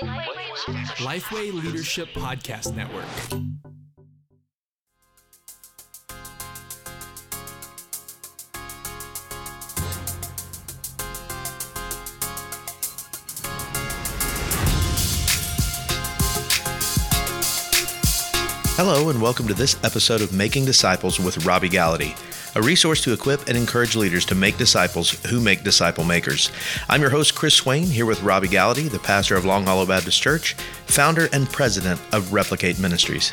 Lifeway Leadership Podcast Network. Hello, and welcome to this episode of Making Disciples with Robby Gallaty, a resource to equip and encourage leaders to make disciples who make disciple makers. I'm your host, Chris Swain, here with Robby Gallaty, the pastor of Long Hollow Baptist Church, founder and president of Replicate Ministries.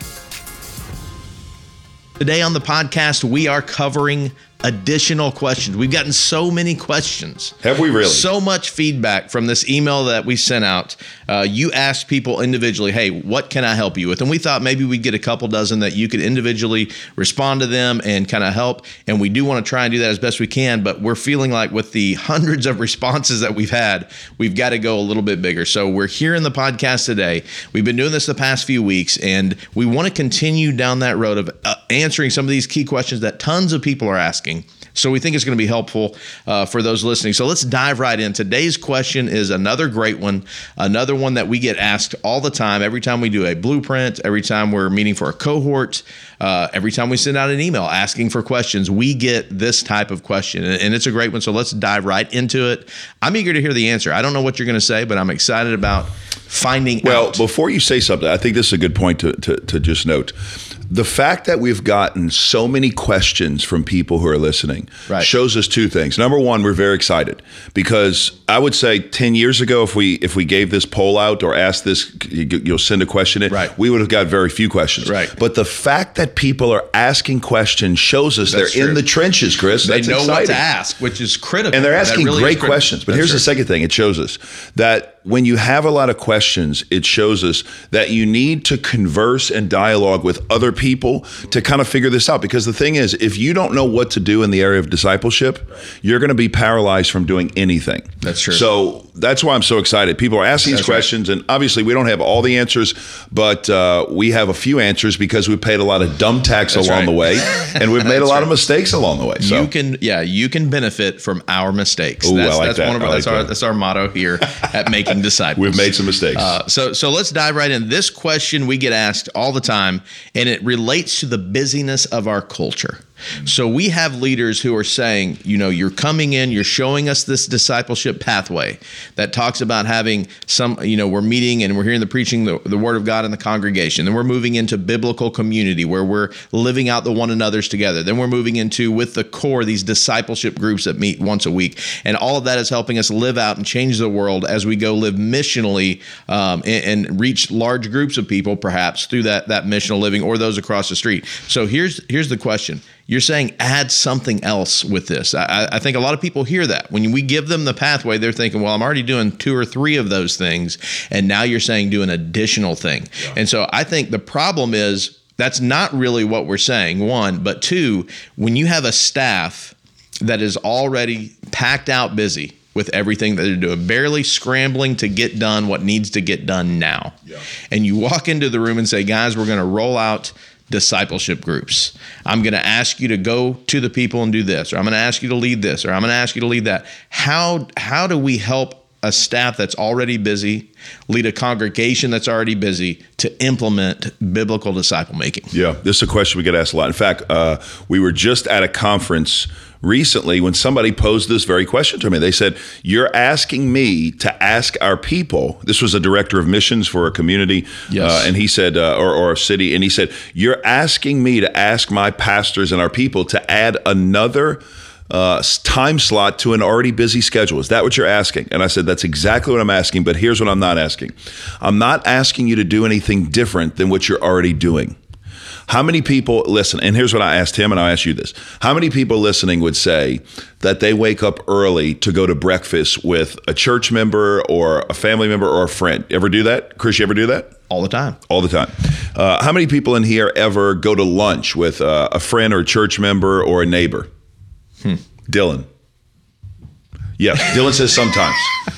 Today on the podcast, we are covering additional questions. We've gotten so many questions. Have we really? So much feedback from this email that we sent out. Uh, you asked people individually, hey, what can I help you with? And we thought maybe we'd get a couple dozen that you could individually respond to them and kind of help. And we do want to try and do that as best we can, but we're feeling like with the hundreds of responses that we've had, we've got to go a little bit bigger. So we're here in the podcast today. We've been doing this the past few weeks, and we want to continue down that road of uh, answering some of these key questions that tons of people are asking. So we think it's going to be helpful uh, for those listening. So let's dive right in. Today's question is another great one, another one that we get asked all the time. Every time we do a blueprint, every time we're meeting for a cohort, uh, every time we send out an email asking for questions, we get this type of question, and it's a great one. So let's dive right into it. I'm eager to hear the answer. I don't know what you're going to say, but I'm excited about finding well, out. before you say something, I think this is a good point to, to, to just note. The fact that we've gotten so many questions from people who are listening Right. shows us two things. Number one, we're very excited because I would say ten years ago, if we if we gave this poll out or asked this, you- you'll send a question in, Right. we would have got very few questions. Right. But the fact that people are asking questions shows us That's they're true. in the trenches, Chris. they That's know what to ask, which is critical. And they're asking really great questions. But That's here's the second thing it shows us that when you have a lot of questions, it shows us that you need to converse and dialogue with other people to kind of figure this out. Because the thing is, if you don't know what to do in the area of discipleship, you're going to be paralyzed from doing anything. That's true. So that's why I'm so excited. People are asking these That's right. questions, and obviously we don't have all the answers, but uh, we have a few answers because we paid a lot of dumb tax That's along right. the way, and we've made a lot of mistakes along the way. So You can, yeah, you can benefit from our mistakes. Ooh, I that's like that's that. one of our, like that's our that's our motto here at Making Disciples. we've made some mistakes. Uh, so so let's dive right in. This question we get asked all the time, and it relates to the busyness of our culture. So we have leaders who are saying, you know, you're coming in, you're showing us this discipleship pathway that talks about having some, you know, we're meeting and we're hearing the preaching the, the word of God in the congregation. Then we're moving into biblical community where we're living out the one another's together. Then we're moving into with the core these discipleship groups that meet once a week, and all of that is helping us live out and change the world as we go live missionally um, and, and reach large groups of people, perhaps through that that missional living or those across the street. So here's here's the question. You're saying add something else with this. I, I think a lot of people hear that. When we give them the pathway, they're thinking, well, I'm already doing two or three of those things. And now you're saying do an additional thing. And so I think the problem is that's not really what we're saying, one. But two, when you have a staff that is already packed out busy with everything that they're doing, barely scrambling to get done what needs to get done now. And you walk into the room and say, guys, we're going to roll out discipleship groups. I'm going to ask you to go to the people and do this, or I'm going to ask you to lead this, or I'm going to ask you to lead that. How how do we help a staff that's already busy lead a congregation that's already busy to implement biblical disciple making? Yeah, this is a question we get asked a lot. In fact, uh, we were just at a conference recently when somebody posed this very question to me. They said, You're asking me to ask our people. This was a director of missions for a community. Yes. Uh, and he said, uh, or, or a city, and he said, You're asking me to ask my pastors and our people to add another uh, time slot to an already busy schedule. Is that what you're asking? And I said, That's exactly what I'm asking, but here's what I'm not asking I'm not asking you to do anything different than what you're already doing. How many people listen? And here's what I asked him, and I'll ask you this. How many people listening would say that they wake up early to go to breakfast with a church member or a family member or a friend? Ever do that? Chris, you ever do that? All the time. All the time. Uh, how many people in here ever go to lunch with uh, a friend or a church member or a neighbor? Dylan. Yes, Dylan says sometimes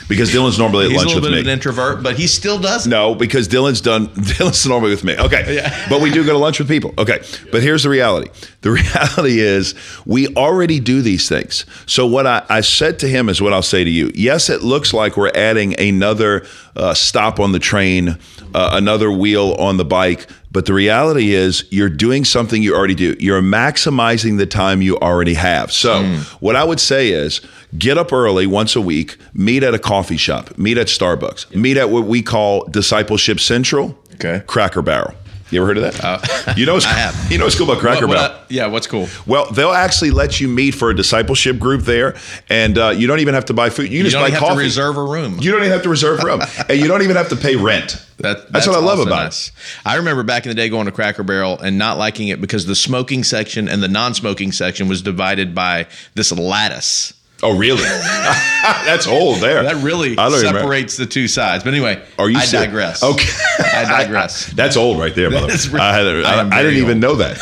because Dylan's normally at He's a lunch little with bit me. of an introvert, but he still does. No, because Dylan's done. Dylan's normally with me. Okay, Yeah. but we do go to lunch with people. Okay, but here's the reality. The reality is we already do these things. So what I, I said to him is what I'll say to you. Yes, it looks like we're adding another uh, stop on the train, uh, another wheel on the bike. But the reality is, you're doing something you already do. You're maximizing the time you already have. So, hmm. what I would say is get up early once a week, meet at a coffee shop, meet at Starbucks, meet at what we call Discipleship Central, Okay. Cracker Barrel. You ever heard of that? you know, what's, I have. You know what's cool about Cracker What- Barrel? I- yeah, what's cool? Well, they'll actually let you meet for a discipleship group there, and uh, you don't even have to buy food. You, You just don't buy even have coffee. to reserve a room. You don't even have to reserve a room, and you don't even have to pay rent. That, that's, what I love about nice. I remember back in the day going to Cracker Barrel and not liking it because the smoking section and the non-smoking section was divided by this lattice. Oh, really? that's old there. That really separates the two sides. But anyway, Are you I serious? digress. Okay, I digress. That's old right there, brother. Really- I, I didn't very even know that.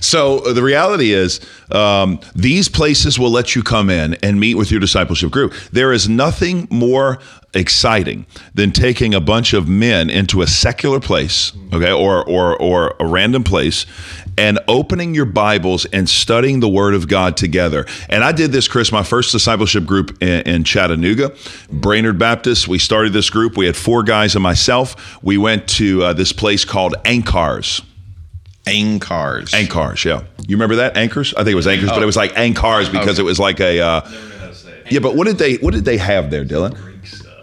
so uh, the reality is, um, these places will let you come in and meet with your discipleship group. There is nothing more exciting than taking a bunch of men into a secular place, okay, or or or a random place, and opening your Bibles and studying the Word of God together. And I did this, Chris, my first discipleship group in, in Chattanooga, Brainerd Baptist. We started this group. We had four guys and myself. We went to uh, this place called Anchors. Anchors. Anchors, yeah. You remember that Anchors? I think it was Anchors, but it was like Anchors because Okay. it was like a. Uh, yeah, but what did they what did they have there, Dylan?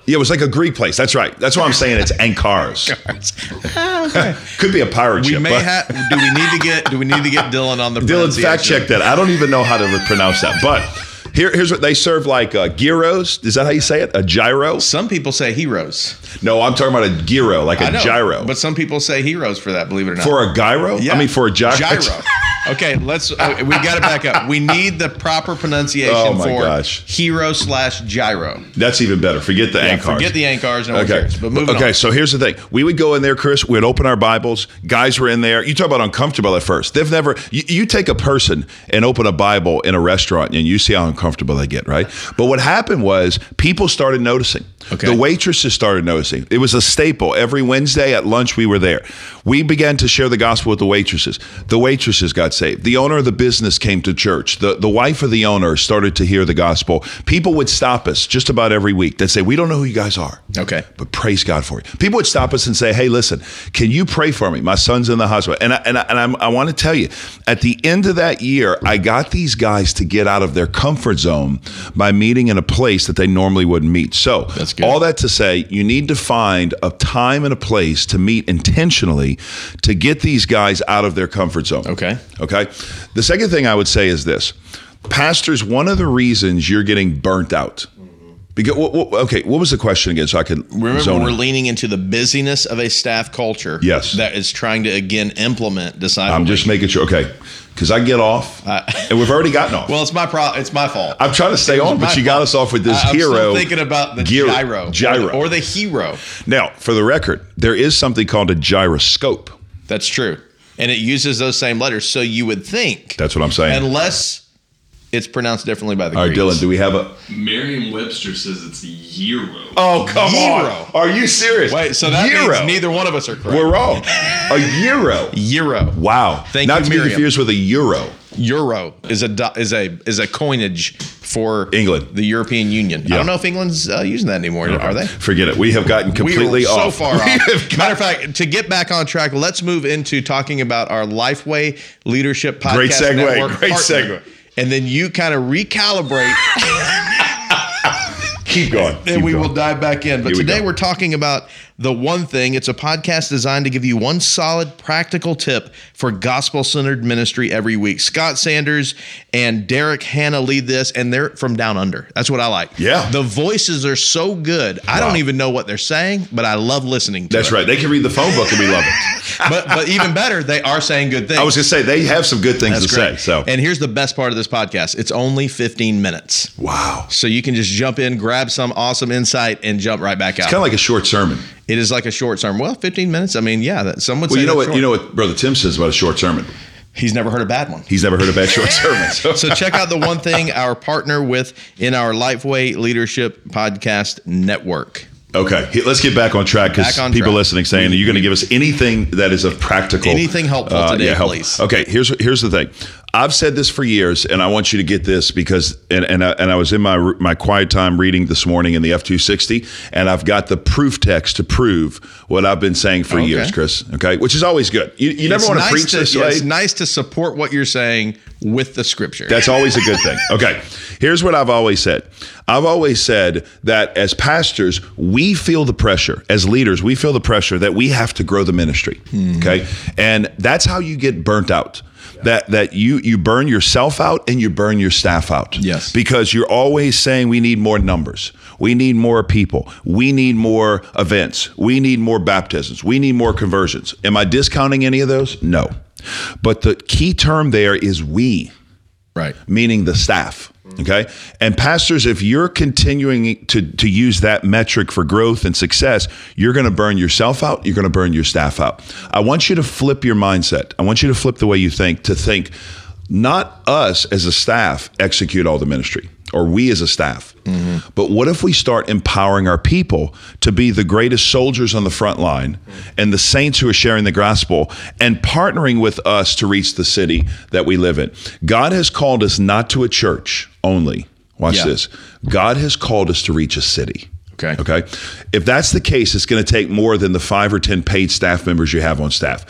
Yeah, it was like a Greek place. That's right. That's why I'm saying it's Anchors. Could be a pirate we ship. may but- have. Do we need to get? Do we need to get Dylan on the? Dylan, fact check that. I don't even know how to pronounce that. But here, here's what they serve like uh, gyros. Is that how you say it? A gyro? Some people say heroes. No, I'm talking about a gyro, like I a know, gyro. but some people say heroes for that. Believe it or not. for a gyro? Yeah. I mean, for a gyro. Gyro. Okay, let's. Uh, we got to back up. We need the proper pronunciation Oh, my for gosh. hero slash gyro. That's even better. Forget the Yeah, Anchors. forget the Anchors. No Okay. cares. But moving okay, on. so here's the thing. We would go in there, Chris. We'd open our Bibles. Guys were in there. You talk about uncomfortable at first. They've never, you, you take a person and open a Bible in a restaurant and you see how uncomfortable they get, right? But what happened was people started noticing. Okay. The waitresses started noticing. It was a staple. Every Wednesday at lunch, we were there. We began to share the gospel with the waitresses. The waitresses got saved. The owner of the business came to church. The, the wife of the owner started to hear the gospel. People would stop us just about every week. They'd say, We don't know who you guys are. Okay. But praise God for you. People would stop us and say, "Hey, listen, can you pray for me? My son's in the hospital." And I, and I, and I'm, I want to tell you, at the end of that year, I got these guys to get out of their comfort zone by meeting in a place that they normally wouldn't meet. So, That's good. all that to say, you need to find a time and a place to meet intentionally to get these guys out of their comfort zone. Okay. Okay. The second thing I would say is this pastors, one of the reasons you're getting burnt out. Because, okay, what was the question again? So I could Remember, we're in. leaning into the busyness of a staff culture. Yes. That is trying to again implement disciple. I'm just making sure. Okay, because I get off, and we've already gotten off. Well, it's my pro. It's my fault. I'm trying to stay on, but you got fault. us off with this I- I'm hero. thinking about the Gyro- gyro, gyro. or the, or the hero. now, for the record, there is something called a gyroscope. That's true, and it uses those same letters. So you would think, That's what I'm saying. unless it's pronounced differently by the All right, Greeks. Dylan, do we have a? Merriam-Webster says it's Euro. Oh, come Gyro. on! Are you serious? Wait, so that Euro. means neither one of us are correct. We're wrong. A euro. Euro. Wow. Thank Not you, to be Miriam. confused with a euro. Euro is a do- is a is a coinage for England. the European Union. Yeah. I don't know if England's uh, using that anymore. Are they? Forget it. We have gotten completely we are so off. far We off. have Matter of fact, to get back on track, let's move into talking about our Lifeway Leadership Podcast Great segue. Network Great partner. segue. And then you kind of recalibrate, Keep going. and we going. will dive back in. But Here today go. we're talking about the one thing. It's a podcast designed to give you one solid, practical tip for gospel-centered ministry every week. Scott Sanders and Derek Hanna lead this, and they're from down under. That's what I like. Yeah. the voices are so good. I don't even know what they're saying, but I love listening to That's it. right. They can read the phone book and we love it. but but even better, they are saying good things. I was going to say, they have some good things That's to great. say. So, and here's the best part of this podcast: it's only 15 minutes, wow. so you can just jump in, grab some awesome insight, and jump right back out. It's kind of like a short sermon. It is like a short sermon. Well, 15 minutes. I mean, yeah, that, some would Well, you know what? You know what Brother Tim says about a short sermon. He's never heard a bad one. He's never heard a bad short sermon. So, So check out the one thing our partner with in our Lifeway Leadership Podcast Network. okay, let's get back on track because people track. listening saying, "Are you going to give us anything that is of practical, Anything helpful uh, today, help." please. Okay, here's here's the thing. I've said this for years, and I want you to get this because, and and I, and I was in my my quiet time reading this morning in the F two sixty, and I've got the proof text to prove what I've been saying for Okay. years, Chris. Okay, which is always good. You, you never want to preach this yeah. It's nice to support what you're saying with the scripture. That's always a good thing. Okay. Here's what I've always said. I've always said that as pastors, we feel the pressure. As leaders, we feel the pressure that we have to grow the ministry. Hmm. Okay. And that's how you get burnt out. That that you you burn yourself out and you burn your staff out. Yes. Because you're always saying we need more numbers. We need more people. We need more events. We need more baptisms. We need more conversions. Am I discounting any of those? No. But the key term there is we right. meaning the staff. Okay. And pastors, if you're continuing to, to use that metric for growth and success, you're going to burn yourself out. You're going to burn your staff out. I want you to flip your mindset. I want you to flip the way you think to think not us as a staff execute all the ministry or we as a staff. Mm-hmm. But what if we start empowering our people to be the greatest soldiers on the front line and the saints who are sharing the gospel and partnering with us to reach the city that we live in? God has called us not to a church only. Watch Yeah. this. God has called us to reach a city. Okay. Okay. If that's the case, it's going to take more than the five or 10 paid staff members you have on staff.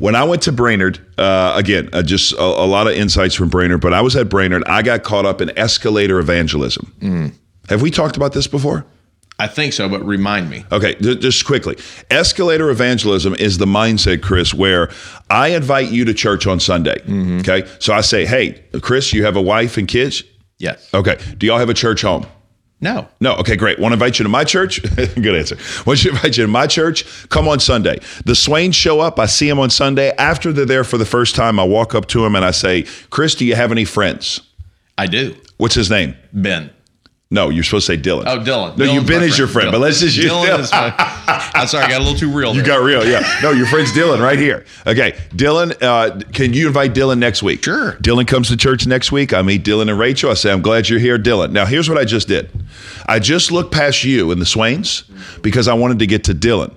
When I went to Brainerd, uh, again, uh, just a, a lot of insights from Brainerd, but I was at Brainerd. I got caught up in escalator evangelism. Mm. Have we talked about this before? I think so, but remind me. Okay, ju- just quickly. Escalator evangelism is the mindset, Chris, where I invite you to church on Sunday. Mm-hmm. Okay. So I say, hey, Chris, you have a wife and kids? Yes. Okay. Do y'all have a church home? No. No. Okay, great. Want to invite you to my church? Good answer. Want to invite you to my church? Come on Sunday. The Swains show up. I see them on Sunday. After they're there for the first time, I walk up to them and I say, Chris, do you have any friends? I do. What's his name? Ben. No, you're supposed to say Dylan. Oh, Dylan. No, you Dylan's Ben my is your friend, Dylan. but let's just use Dylan Dylan. is my. I'm sorry, I got a little too real. You there. got real, yeah. No, your friend's Dylan right here. Okay, Dylan, uh, can you invite Dylan next week? Sure. Dylan comes to church next week. I meet Dylan and Rachel. I say, I'm glad you're here, Dylan. Now, here's what I just did. I just looked past you and the Swains because I wanted to get to Dylan,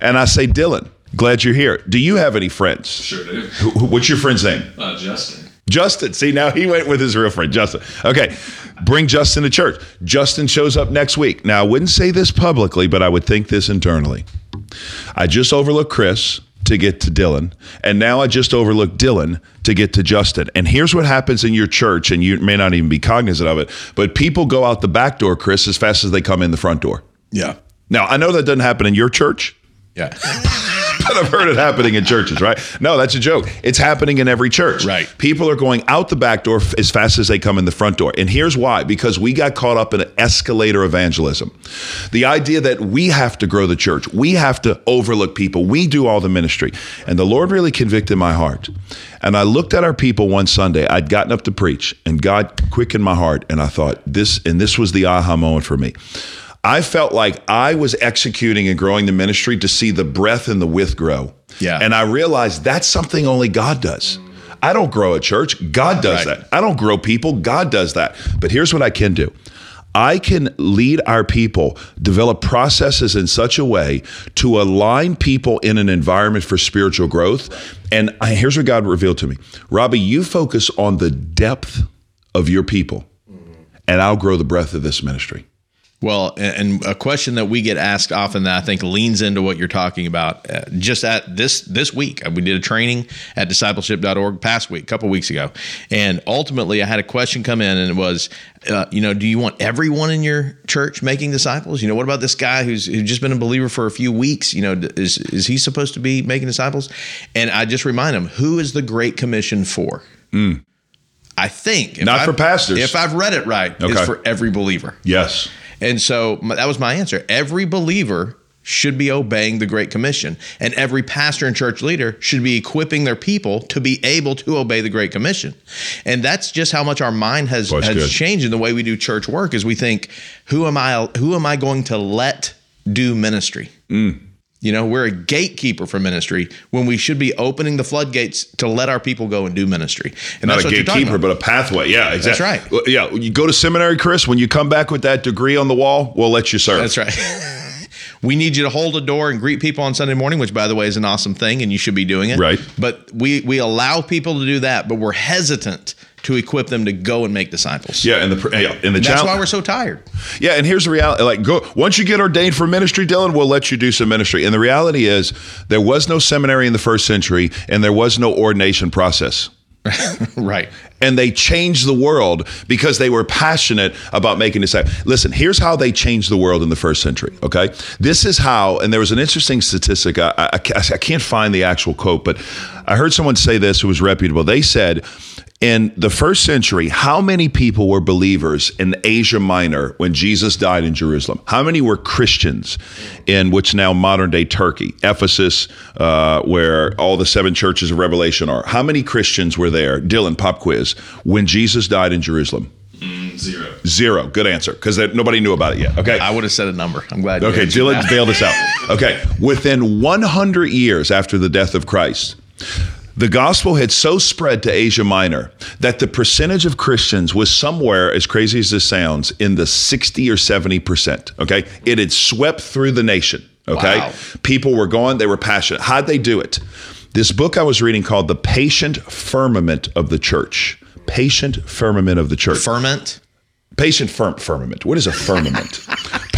and I say, Dylan, glad you're here. Do you have any friends? Sure do. Who- who- What's your friend's name? Uh, Justin. Justin. See, now he went with his real friend, Justin. Okay. Bring Justin to church. Justin shows up next week. Now, I wouldn't say this publicly, but I would think this internally. I just overlooked Chris to get to Dylan, and now I just overlooked Dylan to get to Justin. And here's what happens in your church, and you may not even be cognizant of it, but people go out the back door, Chris, as fast as they come in the front door. Yeah. Now, I know that doesn't happen in your church, Yeah. but I've heard it happening in churches, right? No, that's a joke. It's happening in every church. Right. People are going out the back door as fast as they come in the front door. And here's why because we got caught up in an escalator evangelism. The idea that we have to grow the church, we have to overlook people, we do all the ministry. And the Lord really convicted my heart. And I looked at our people one Sunday. I'd gotten up to preach, and God quickened my heart. And I thought, this, and this was the aha moment for me. I felt like I was executing and growing the ministry to see the breadth and the width grow. Yeah. And I realized that's something only God does. I don't grow a church. God does Right. that. I don't grow people. God does that. But here's what I can do. I can lead our people, develop processes in such a way to align people in an environment for spiritual growth. And I, here's what God revealed to me Robby, you focus on the depth of your people, and I'll grow the breadth of this ministry. Well, and a question that we get asked often that I think leans into what you're talking about. Uh, just at this this week, uh, we did a training at discipleship.org past week, a couple weeks ago, and ultimately, I had a question come in, and it was, uh, you know, do you want everyone in your church making disciples? You know, what about this guy who's who's just been a believer for a few weeks? You know, is is he supposed to be making disciples? And I just remind him, who is the Great Commission for? I think Not for I've- pastors. If I've read it right, Okay. it's for every believer. Yes. And so that was my answer. Every believer should be obeying the Great Commission, and every pastor and church leader should be equipping their people to be able to obey the Great Commission. And that's just how much our mind has, Boy, has good. changed in the way we do church work. Is we think, who am I? Who am I going to let do ministry? Mm. You know, we're a gatekeeper for ministry when we should be opening the floodgates to let our people go and do ministry. And Not that's a gatekeeper, but a pathway. Yeah, exactly. right. Well, Yeah, you go to seminary, Chris. When you come back with that degree on the wall, we'll let you serve. That's right. we need you to hold a door and greet people on Sunday morning, which by the way is an awesome thing and you should be doing it. Right. But we we allow people to do that, but we're hesitant to equip them to go and make disciples. Yeah, and the yeah, and the That's challenge. why we're so tired. Yeah, and here's the reality. Like, go once you get ordained for ministry, Dylan, we'll let you do some ministry. And the reality is, there was no seminary in the first century, and there was no ordination process. Right. And they changed the world because they were passionate about making disciples. Listen, here's how they changed the world in the first century. Okay, this is how. And there was an interesting statistic. I, I, I can't find the actual quote, but I heard someone say this who was reputable. They said. In the first century, how many people were believers in Asia Minor when Jesus died in Jerusalem? How many were Christians in what's now modern day Turkey, Ephesus, uh, where all the seven churches of Revelation are? How many Christians were there? Dylan, pop quiz. When Jesus died in Jerusalem? Mm, zero. Zero. Good answer, because nobody knew about it yet. Okay. I would have said a number. I'm glad. you Okay, answered Dylan bailed us out. Okay, within 100 years after the death of Christ, the gospel had so spread to Asia Minor that the percentage of Christians was somewhere, as crazy as this sounds, in the 60 or 70%. Okay, it had swept through the nation. Okay, Wow. people were going, they were passionate. How'd they do it? This book I was reading called The Patient Firmament of the Church. Patient Firmament of the Church. Ferment. Patient firm, firmament. What is a firmament?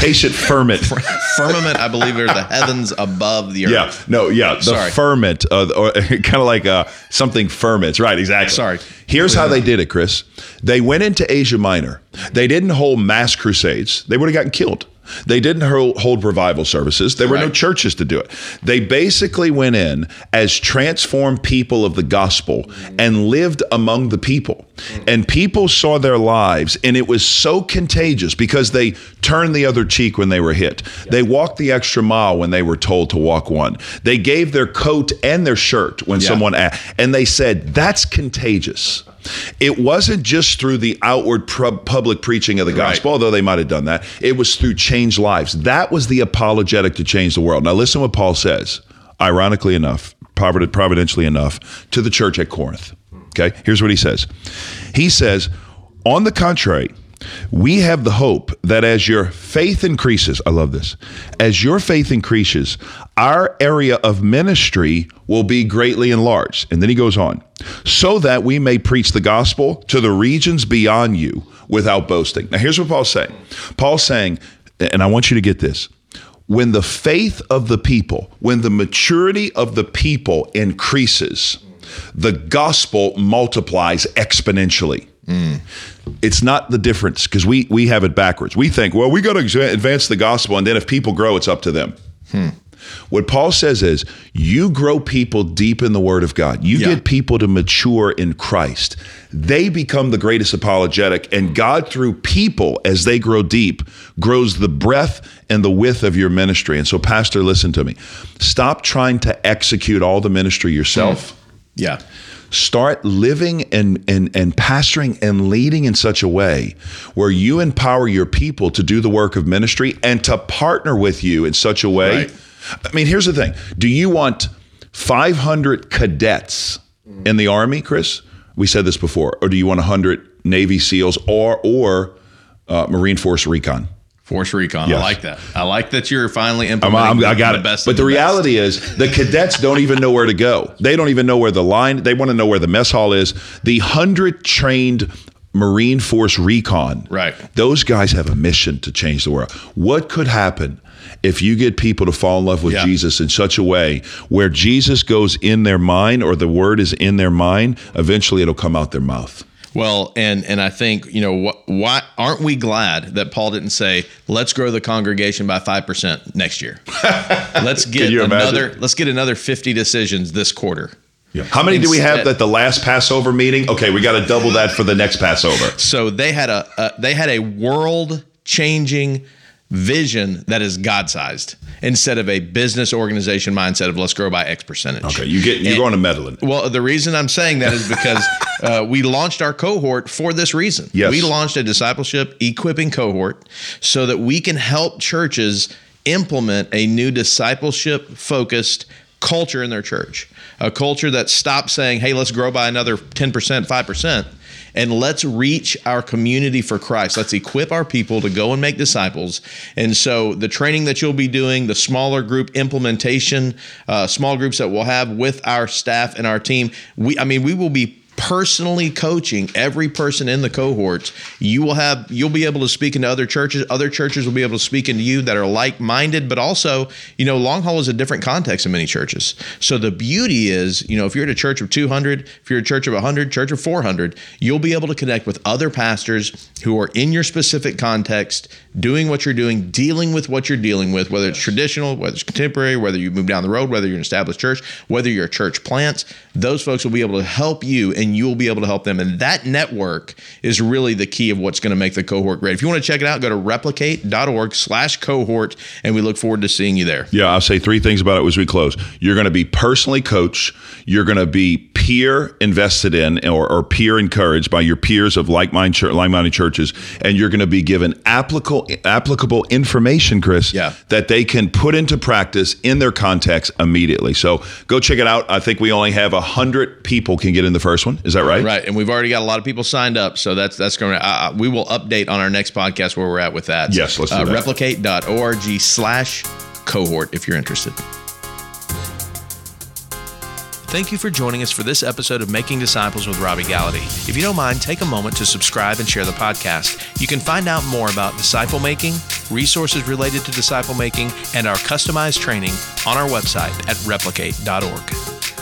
Patient firmament. Firmament, I believe, are the heavens above the earth. Yeah, no, yeah, the Sorry. ferment, uh, or kind of like uh, something ferments, right? Exactly. Sorry. Here's how they did it, Chris. They went into Asia Minor. They didn't hold mass crusades. They would have gotten killed. They didn't hold, revival services. There were no churches to do it. They basically went in as transformed people of the gospel and lived among the people. And people saw their lives, and it was so contagious because they turned the other cheek when they were hit. They walked the extra mile when they were told to walk one. They gave their coat and their shirt when Yeah. someone asked. And they said, that's contagious. It wasn't just through the outward pub- public preaching of the gospel, although they might have done that. It was through changed lives. That was the apologetic to change the world. Now, listen what Paul says, ironically enough, providentially enough, to the church at Corinth. Okay, here's what he says He says, on the contrary, we have the hope that as your faith increases, I love this, as your faith increases, our area of ministry will be greatly enlarged. And then he goes on, so that we may preach the gospel to the regions beyond you without boasting. Now, here's what Paul's saying Paul's saying, and I want you to get this. When the faith of the people, when the maturity of the people increases, the gospel multiplies exponentially. Mm. It's not the difference because we we have it backwards. We think, well, we got to advance the gospel, and then if people grow, it's up to them. Hmm. What Paul says is, you grow people deep in the Word of God. You Yeah. get people to mature in Christ. They become the greatest apologetic, and God, through people, as they grow deep, grows the breadth and the width of your ministry. And so, Pastor, listen to me. Stop trying to execute all the ministry yourself hmm. Yeah. Start living and, and, and pastoring and leading in such a way where you empower your people to do the work of ministry and to partner with you in such a way. Right. I mean, here's the thing do you want 500 cadets in the Army, Chris? We said this before. Or do you want 100 Navy SEALs or, or uh, Marine Force Recon? Force Recon. Yes. I like that. I like that you're finally I'm, implementing. I'm- I got the it. Best but the, best. reality is, the cadets don't even know where to go. They don't even know where the line. They want to know where the mess hall is. The hundred trained Marine Force recon. Right. Those guys have a mission to change the world. What could happen if you get people to fall in love with Yeah. Jesus in such a way where Jesus goes in their mind or the word is in their mind? Eventually, it'll come out their mouth. Well, and and I think you know wh- why aren't we glad that Paul didn't say let's grow the congregation by five percent next year? let's get another imagine? let's get another fifty decisions this quarter. Yeah. How many do we have Instead- at the last Passover meeting? Okay, we got to double that for the next Passover. So they had a, a they had a world changing vision that is God sized instead of a business organization mindset of let's grow by X percentage. Okay, you get you're And- going to meddling. Well, the reason I'm saying that is because uh, we launched our cohort for this reason. Yes. We launched a discipleship equipping cohort so that we can help churches implement a new discipleship focused culture in their church. A culture that stops saying, hey, let's grow by another 10%, 5%, and let's reach our community for Christ. Let's equip our people to go and make disciples. And so the training that you'll be doing, the smaller group implementation, uh, small groups that we'll have with our staff and our team, we I mean, we will be personally coaching every person in the cohorts you will have you'll be able to speak into other churches other churches will be able to speak into you that are like-minded but also you know Long Hollow is a different context in many churches. So the beauty is you know if you're at a church of 200 if you're a church of 100 church of 400 you'll be able to connect with other pastors who are in your specific context doing what you're doing dealing with what you're dealing with whether it's traditional whether it's contemporary whether you move down the road whether you're an established church whether you're a church plant those folks will be able to help you and you'll be able to help them. And that network is really the key of what's going to make the cohort great. If you want to check it out, go to replicate.org slash cohort, and we look forward to seeing you there. Yeah, I'll say three things about it as we close. You're going to be personally coached. You're going to be peer invested in or, or peer encouraged by your peers of like-minded, like-minded churches, and you're going to be given applicable applicable information, Chris, Yeah. that they can put into practice in their context immediately. So go check it out. I think we only have a hundred people can get in the first one. Is that right? Right, and we've already got a lot of people signed up, so that's that's going to. Uh, we will update on our next podcast where we're at with that. Yes, let's do uh, that. Replicate.org slash cohort if you're interested. Thank you for joining us for this episode of Making Disciples with Robby Gallaty. If you don't mind, take a moment to subscribe and share the podcast. You can find out more about disciple making, resources related to disciple making, and our customized training on our website at replicate.org.